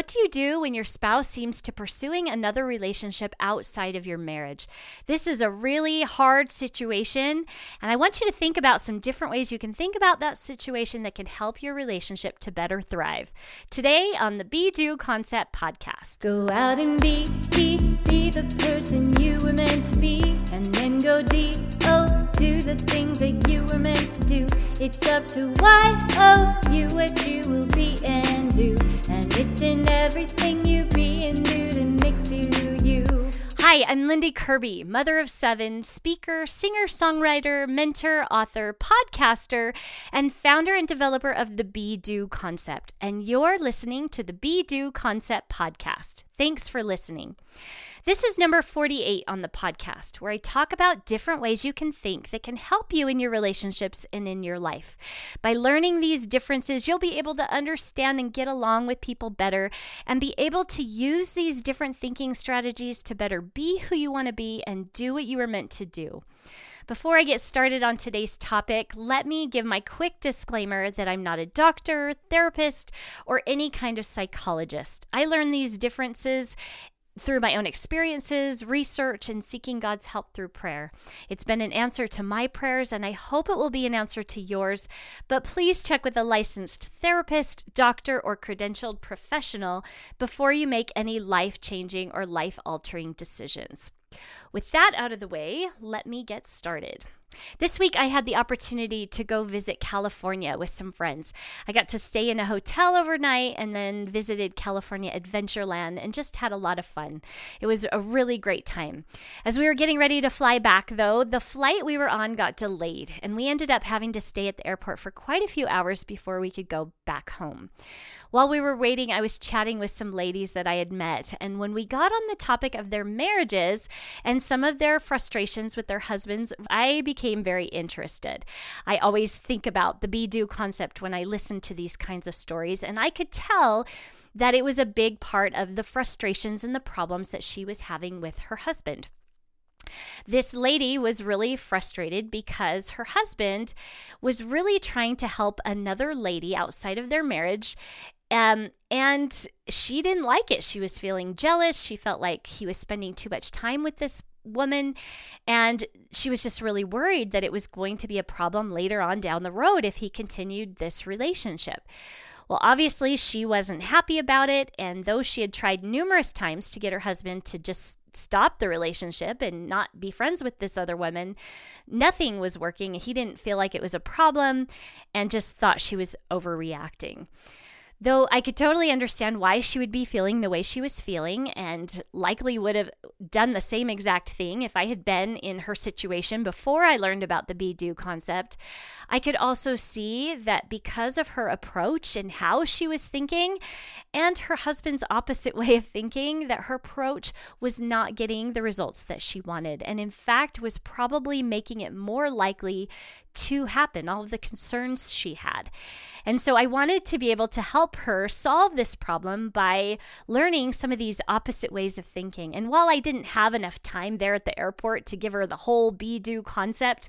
What do you do when your spouse seems to pursuing another relationship outside of your marriage? This is a really hard situation, and I want you to think about some different ways you can think about that situation that can help your relationship to better thrive. Today on the Be Do Concept podcast. Go out and be, be, be the person you were meant to be, and then go deep. Oh, do the things that you were meant to do. It's up to why, oh, you what you will be and do, and it's in everything you be and do that makes you you. Hi, I'm Lindy Kirby, mother of seven, speaker, singer, songwriter, mentor, author, podcaster, and founder and developer of the Be Do concept. And you're listening to the Be Do concept podcast. Thanks for listening. This is number 48 on the podcast, where I talk about different ways you can think that can help you in your relationships and in your life. By learning these differences, you'll be able to understand and get along with people better and be able to use these different thinking strategies to better be who you want to be and do what you were meant to do. Before I get started on today's topic, let me give my quick disclaimer that I'm not a doctor, therapist, or any kind of psychologist. I learned these differences through my own experiences, research, and seeking God's help through prayer. It's been an answer to my prayers, and I hope it will be an answer to yours. But please check with a licensed therapist, doctor, or credentialed professional before you make any life changing or life altering decisions. With that out of the way, let me get started. This week, I had the opportunity to go visit California with some friends. I got to stay in a hotel overnight and then visited California Adventureland and just had a lot of fun. It was a really great time. As we were getting ready to fly back, though, the flight we were on got delayed, and we ended up having to stay at the airport for quite a few hours before we could go back home. While we were waiting, I was chatting with some ladies that I had met, and when we got on the topic of their marriages and some of their frustrations with their husbands, I became very interested. I always think about the be do concept when I listen to these kinds of stories, and I could tell that it was a big part of the frustrations and the problems that she was having with her husband. This lady was really frustrated because her husband was really trying to help another lady outside of their marriage um, and she didn't like it. She was feeling jealous. She felt like he was spending too much time with this woman. And she was just really worried that it was going to be a problem later on down the road if he continued this relationship. Well, obviously, she wasn't happy about it. And though she had tried numerous times to get her husband to just stop the relationship and not be friends with this other woman, nothing was working. He didn't feel like it was a problem and just thought she was overreacting. Though I could totally understand why she would be feeling the way she was feeling, and likely would have done the same exact thing if I had been in her situation before I learned about the be do concept, I could also see that because of her approach and how she was thinking, and her husband's opposite way of thinking, that her approach was not getting the results that she wanted, and in fact was probably making it more likely to happen, all of the concerns she had. And so I wanted to be able to help her solve this problem by learning some of these opposite ways of thinking. And while I didn't have enough time there at the airport to give her the whole be do concept,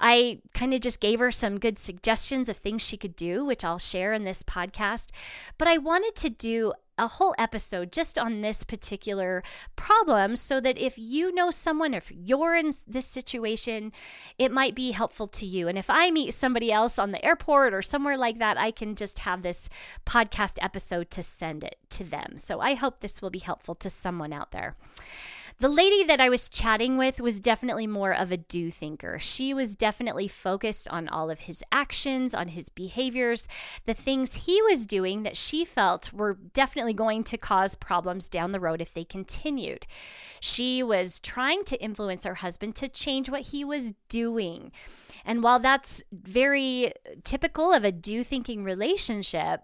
I kind of just gave her some good suggestions of things she could do, which I'll share in this podcast. But I wanted to do a whole episode just on this particular problem so that if you know someone, if you're in this situation, it might be helpful to you. And if I meet somebody else on the airport or somewhere like that, I can just have this podcast episode to send it to them. So I hope this will be helpful to someone out there. The lady that I was chatting with was definitely more of a do thinker. She was definitely focused on all of his actions, on his behaviors, the things he was doing that she felt were definitely going to cause problems down the road if they continued. She was trying to influence her husband to change what he was doing. And while that's very typical of a do thinking relationship,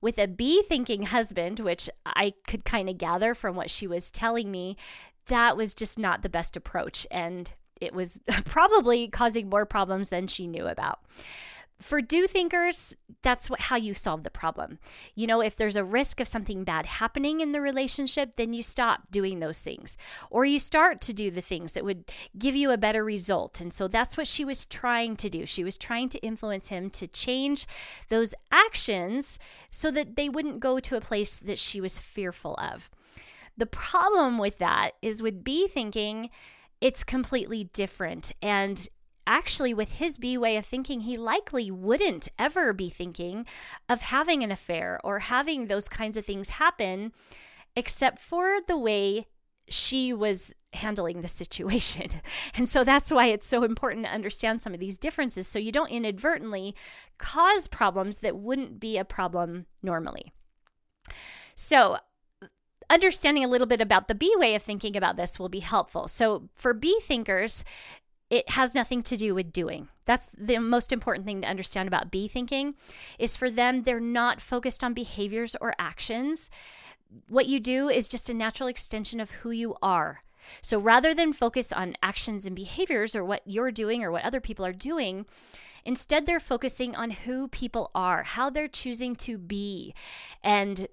with a be thinking husband, which I could kind of gather from what she was telling me, that was just not the best approach. And it was probably causing more problems than she knew about. for do thinkers, that's what, how you solve the problem. You know, if there's a risk of something bad happening in the relationship, then you stop doing those things or you start to do the things that would give you a better result. And so that's what she was trying to do. She was trying to influence him to change those actions so that they wouldn't go to a place that she was fearful of. The problem with that is with B thinking, it's completely different. And actually, with his B way of thinking, he likely wouldn't ever be thinking of having an affair or having those kinds of things happen, except for the way she was handling the situation. And so that's why it's so important to understand some of these differences so you don't inadvertently cause problems that wouldn't be a problem normally. So, understanding a little bit about the B way of thinking about this will be helpful. So, for B thinkers, it has nothing to do with doing. That's the most important thing to understand about B thinking is for them they're not focused on behaviors or actions. What you do is just a natural extension of who you are. So rather than focus on actions and behaviors or what you're doing or what other people are doing, instead they're focusing on who people are, how they're choosing to be, and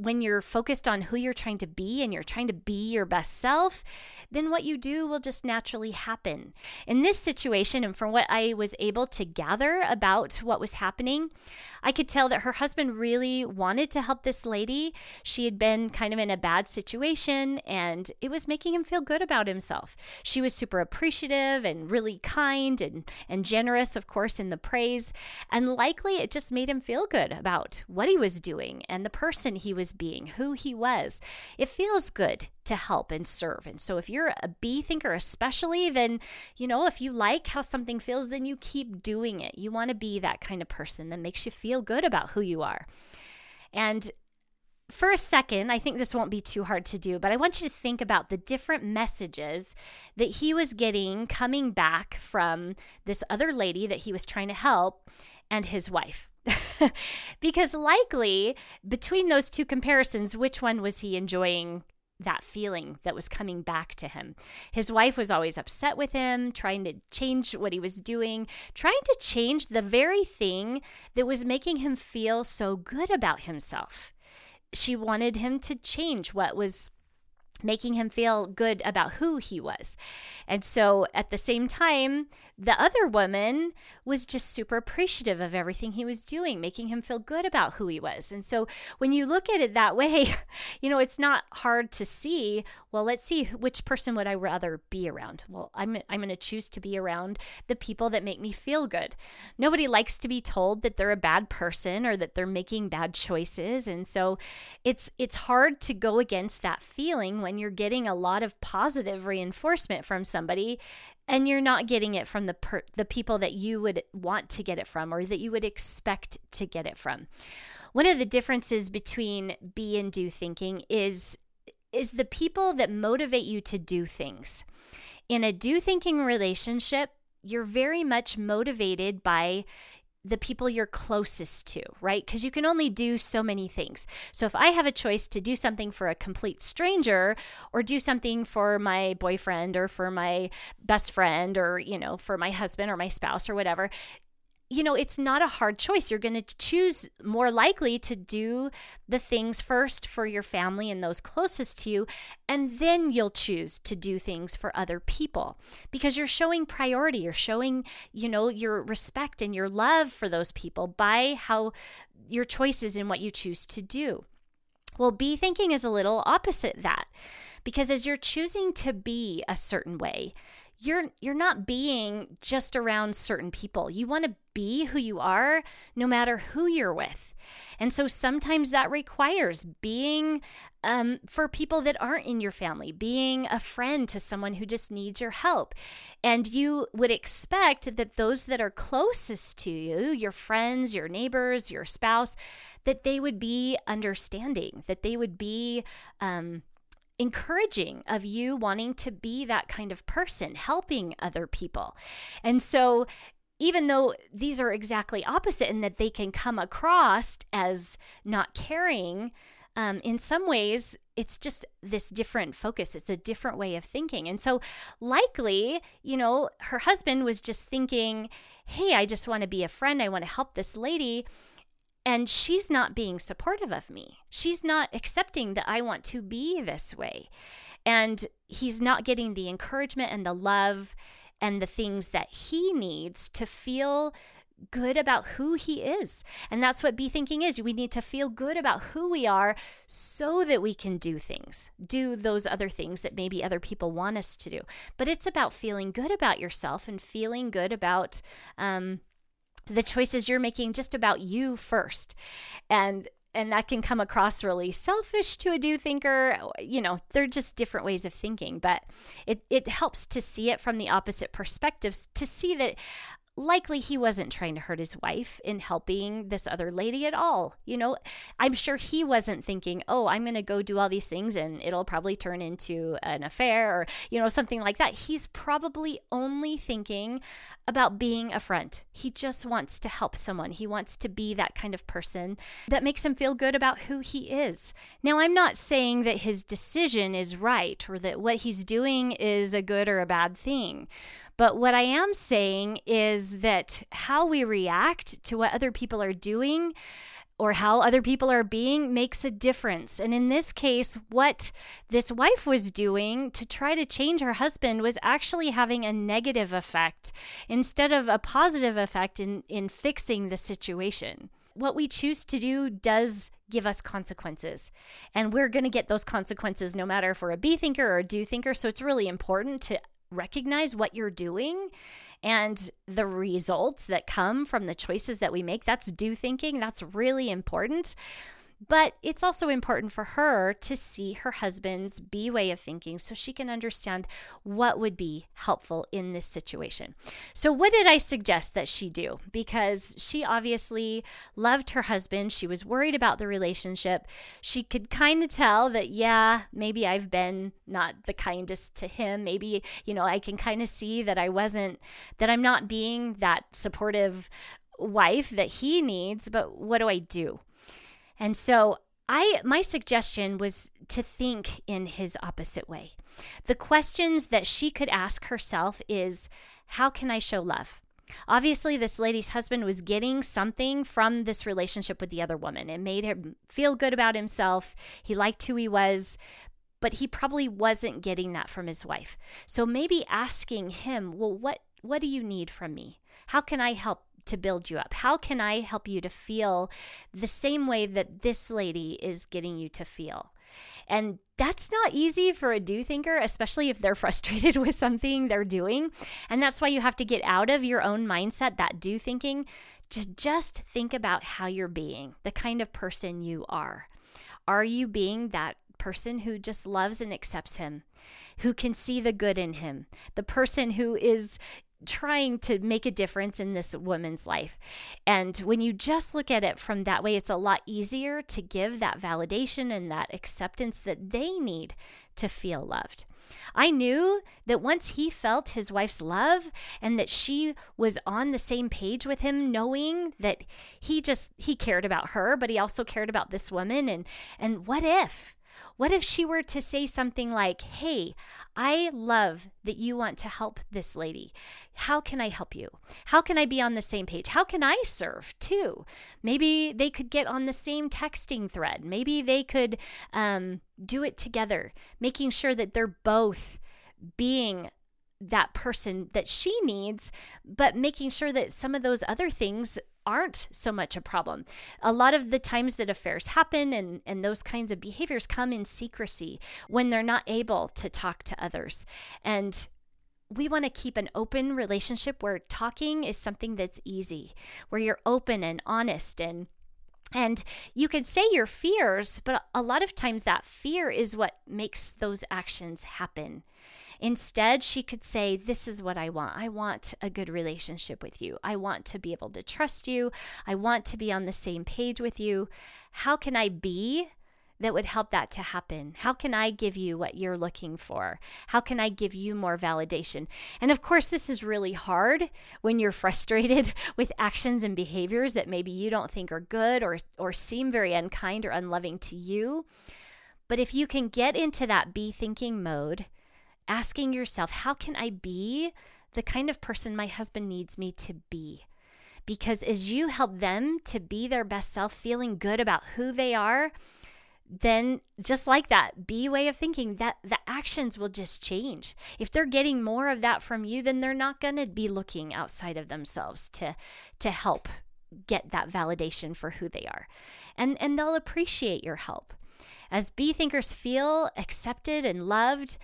when you're focused on who you're trying to be and you're trying to be your best self, then what you do will just naturally happen. In this situation, and from what I was able to gather about what was happening, I could tell that her husband really wanted to help this lady. She had been kind of in a bad situation and it was making him feel good about himself. She was super appreciative and really kind and, and generous, of course, in the praise. And likely it just made him feel good about what he was doing and the person he was being, who he was. It feels good to help and serve. And so if you're a B thinker, especially, then, you know, if you like how something feels, then you keep doing it. You want to be that kind of person that makes you feel good about who you are. And for a second, I think this won't be too hard to do, but I want you to think about the different messages that he was getting coming back from this other lady that he was trying to help and his wife. because likely between those two comparisons, which one was he enjoying that feeling that was coming back to him. His wife was always upset with him, trying to change what he was doing, trying to change the very thing that was making him feel so good about himself. She wanted him to change what was making him feel good about who he was. And so at the same time, the other woman was just super appreciative of everything he was doing, making him feel good about who he was. And so when you look at it that way, you know, it's not hard to see, well, let's see which person would I rather be around? Well, I'm I'm going to choose to be around the people that make me feel good. Nobody likes to be told that they're a bad person or that they're making bad choices, and so it's it's hard to go against that feeling when you're getting a lot of positive reinforcement from somebody and you're not getting it from the per- the people that you would want to get it from or that you would expect to get it from. One of the differences between be and do thinking is is the people that motivate you to do things. In a do thinking relationship, you're very much motivated by the people you're closest to, right? Because you can only do so many things. So if I have a choice to do something for a complete stranger or do something for my boyfriend or for my best friend or, you know, for my husband or my spouse or whatever, you know, it's not a hard choice. You're going to choose more likely to do the things first for your family and those closest to you, and then you'll choose to do things for other people because you're showing priority. You're showing, you know, your respect and your love for those people by how your choices and what you choose to do. Well, be thinking is a little opposite that because as you're choosing to be a certain way, you're you're not being just around certain people. You want to be who you are no matter who you're with. And so sometimes that requires being um, for people that aren't in your family, being a friend to someone who just needs your help. And you would expect that those that are closest to you, your friends, your neighbors, your spouse, that they would be understanding, that they would be. Um, encouraging of you wanting to be that kind of person, helping other people. And so, even though these are exactly opposite in that they can come across as not caring, um, in some ways, it's just this different focus. It's a different way of thinking. And so, likely, you know, her husband was just thinking, hey, I just want to be a friend. I want to help this lady. And she's not being supportive of me. She's not accepting that I want to be this way. And he's not getting the encouragement and the love and the things that he needs to feel good about who he is. And that's what be thinking is. We need to feel good about who we are so that we can do things, do those other things that maybe other people want us to do. But it's about feeling good about yourself and feeling good about um, the choices you're making just about you first. And and that can come across really selfish to a do thinker you know they're just different ways of thinking but it, it helps to see it from the opposite perspectives to see that likely he wasn't trying to hurt his wife in helping this other lady at all. You know, I'm sure he wasn't thinking, oh, I'm going to go do all these things and it'll probably turn into an affair or, you know, something like that. He's probably only thinking about being a friend. He just wants to help someone. He wants to be that kind of person that makes him feel good about who he is. Now, I'm not saying that his decision is right or that what he's doing is a good or a bad thing. But what I am saying is that how we react to what other people are doing or how other people are being makes a difference. And in this case, what this wife was doing to try to change her husband was actually having a negative effect instead of a positive effect in, in fixing the situation. What we choose to do does give us consequences. And we're going to get those consequences no matter if we're a be thinker or a do thinker. So it's really important to recognize what you're doing and the results that come from the choices that we make. That's do thinking. That's really important. But it's also important for her to see her husband's B way of thinking so she can understand what would be helpful in this situation. So, what did I suggest that she do? Because she obviously loved her husband. She was worried about the relationship. She could kind of tell that, yeah, maybe I've been not the kindest to him. Maybe, you know, I can kind of see that I wasn't, that I'm not being that supportive wife that he needs. But what do I do? And so I my suggestion was to think in his opposite way. The questions that she could ask herself is how can I show love? Obviously, this lady's husband was getting something from this relationship with the other woman. It made him feel good about himself. He liked who he was, but he probably wasn't getting that from his wife. So maybe asking him, "Well, what what do you need from me? How can I help to build you up? How can I help you to feel the same way that this lady is getting you to feel? And that's not easy for a do thinker, especially if they're frustrated with something they're doing. And that's why you have to get out of your own mindset, that do thinking. Just, just think about how you're being, the kind of person you are. Are you being that person who just loves and accepts him, who can see the good in him, the person who is trying to make a difference in this woman's life. And when you just look at it from that way, it's a lot easier to give that validation and that acceptance that they need to feel loved. I knew that once he felt his wife's love and that she was on the same page with him knowing that he just he cared about her but he also cared about this woman and and what if what if she were to say something like, Hey, I love that you want to help this lady. How can I help you? How can I be on the same page? How can I serve too? Maybe they could get on the same texting thread. Maybe they could um, do it together, making sure that they're both being that person that she needs, but making sure that some of those other things aren't so much a problem. A lot of the times that affairs happen and, and those kinds of behaviors come in secrecy when they're not able to talk to others. And we want to keep an open relationship where talking is something that's easy, where you're open and honest and and you can say your fears, but a lot of times that fear is what makes those actions happen. Instead, she could say, This is what I want. I want a good relationship with you. I want to be able to trust you. I want to be on the same page with you. How can I be that would help that to happen? How can I give you what you're looking for? How can I give you more validation? And of course, this is really hard when you're frustrated with actions and behaviors that maybe you don't think are good or, or seem very unkind or unloving to you. But if you can get into that be thinking mode, asking yourself, how can I be the kind of person my husband needs me to be? Because as you help them to be their best self, feeling good about who they are, then just like that b way of thinking that the actions will just change. If they're getting more of that from you then they're not going to be looking outside of themselves to to help get that validation for who they are. And and they'll appreciate your help. As B thinkers feel accepted and loved,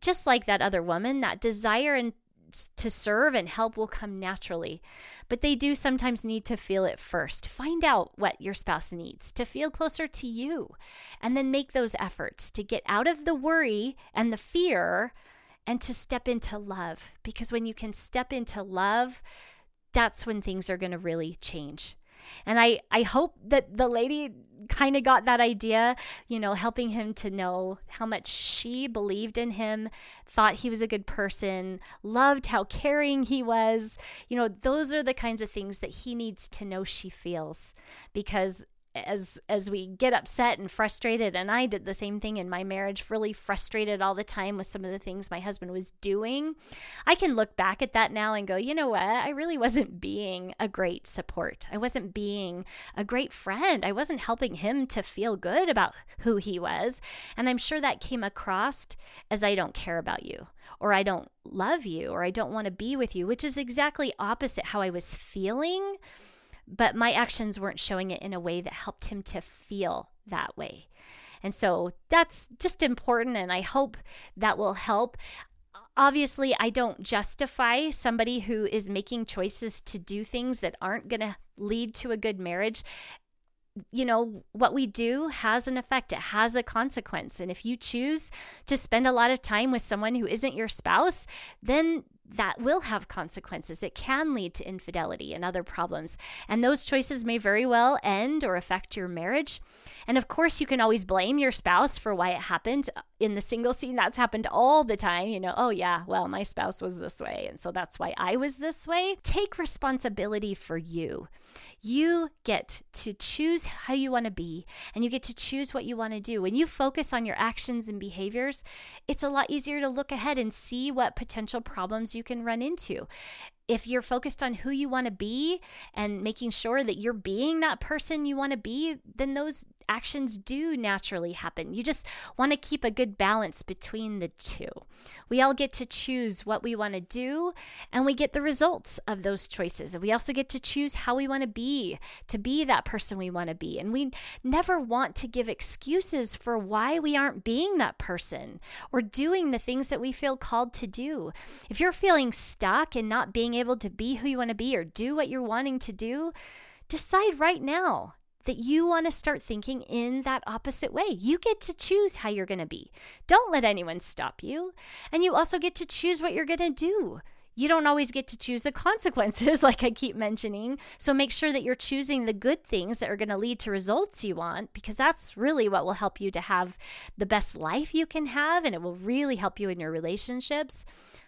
just like that other woman, that desire and to serve and help will come naturally. But they do sometimes need to feel it first. Find out what your spouse needs to feel closer to you, and then make those efforts to get out of the worry and the fear and to step into love. Because when you can step into love, that's when things are going to really change. And I, I hope that the lady kind of got that idea, you know, helping him to know how much she believed in him, thought he was a good person, loved how caring he was. You know, those are the kinds of things that he needs to know she feels because as as we get upset and frustrated and I did the same thing in my marriage really frustrated all the time with some of the things my husband was doing. I can look back at that now and go you know what? I really wasn't being a great support. I wasn't being a great friend. I wasn't helping him to feel good about who he was. And I'm sure that came across as I don't care about you or I don't love you or I don't want to be with you which is exactly opposite how I was feeling but my actions weren't showing it in a way that helped him to feel that way. And so that's just important, and I hope that will help. Obviously, I don't justify somebody who is making choices to do things that aren't going to lead to a good marriage you know, what we do has an effect. It has a consequence. And if you choose to spend a lot of time with someone who isn't your spouse, then that will have consequences. It can lead to infidelity and other problems. And those choices may very well end or affect your marriage. And of course, you can always blame your spouse for why it happened. In the single scene, that's happened all the time. You know, oh, yeah, well, my spouse was this way. And so that's why I was this way. Take responsibility for you. You get to choose how you want to be and you get to choose what you want to do. When you focus on your actions and behaviors, it's a lot easier to look ahead and see what potential problems you can run into if you're focused on who you want to be and making sure that you're being that person you want to be, then those actions do naturally happen. You just want to keep a good balance between the two. We all get to choose what we want to do, and we get the results of those choices. And we also get to choose how we want to be, to be that person we want to be. And we never want to give excuses for why we aren't being that person or doing the things that we feel called to do. If you're feeling stuck and not being able to be who you want to be or do what you're wanting to do, decide right now that you want to start thinking in that opposite way. You get to choose how you're going to be. Don't let anyone stop you. And you also get to choose what you're going to do. You don't always get to choose the consequences, like I keep mentioning. So make sure that you're choosing the good things that are going to lead to results you want, because that's really what will help you to have the best life you can have, and it will really help you in your relationships.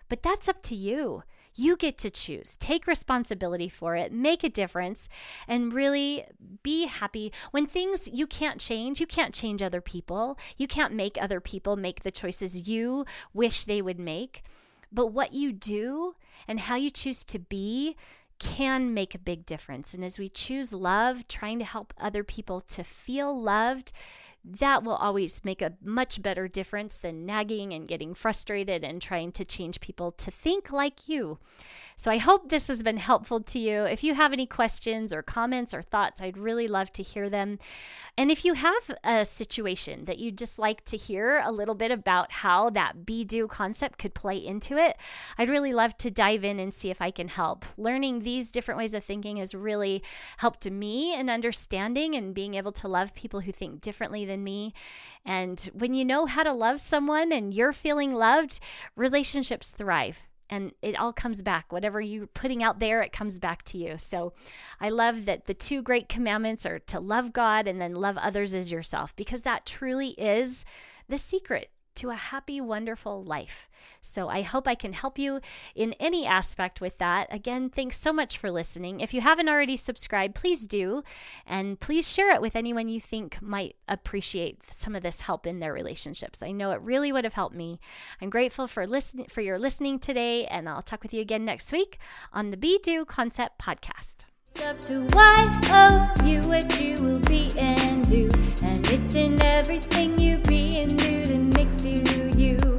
But that's up to you. You get to choose, take responsibility for it, make a difference, and really be happy. When things you can't change, you can't change other people. You can't make other people make the choices you wish they would make. But what you do and how you choose to be can make a big difference. And as we choose love, trying to help other people to feel loved, that will always make a much better difference than nagging and getting frustrated and trying to change people to think like you. So I hope this has been helpful to you. If you have any questions or comments or thoughts, I'd really love to hear them. And if you have a situation that you'd just like to hear a little bit about how that be do concept could play into it, I'd really love to dive in and see if I can help. Learning these different ways of thinking has really helped me in understanding and being able to love people who think differently than me. And when you know how to love someone and you're feeling loved, relationships thrive and it all comes back. Whatever you're putting out there, it comes back to you. So I love that the two great commandments are to love God and then love others as yourself because that truly is the secret to a happy, wonderful life. So I hope I can help you in any aspect with that. Again, thanks so much for listening. If you haven't already subscribed, please do. And please share it with anyone you think might appreciate some of this help in their relationships. I know it really would have helped me. I'm grateful for listening for your listening today, and I'll talk with you again next week on the Be Do Concept Podcast. It's up to why, you what you will be and do. And it's in everything you be and do that makes you you.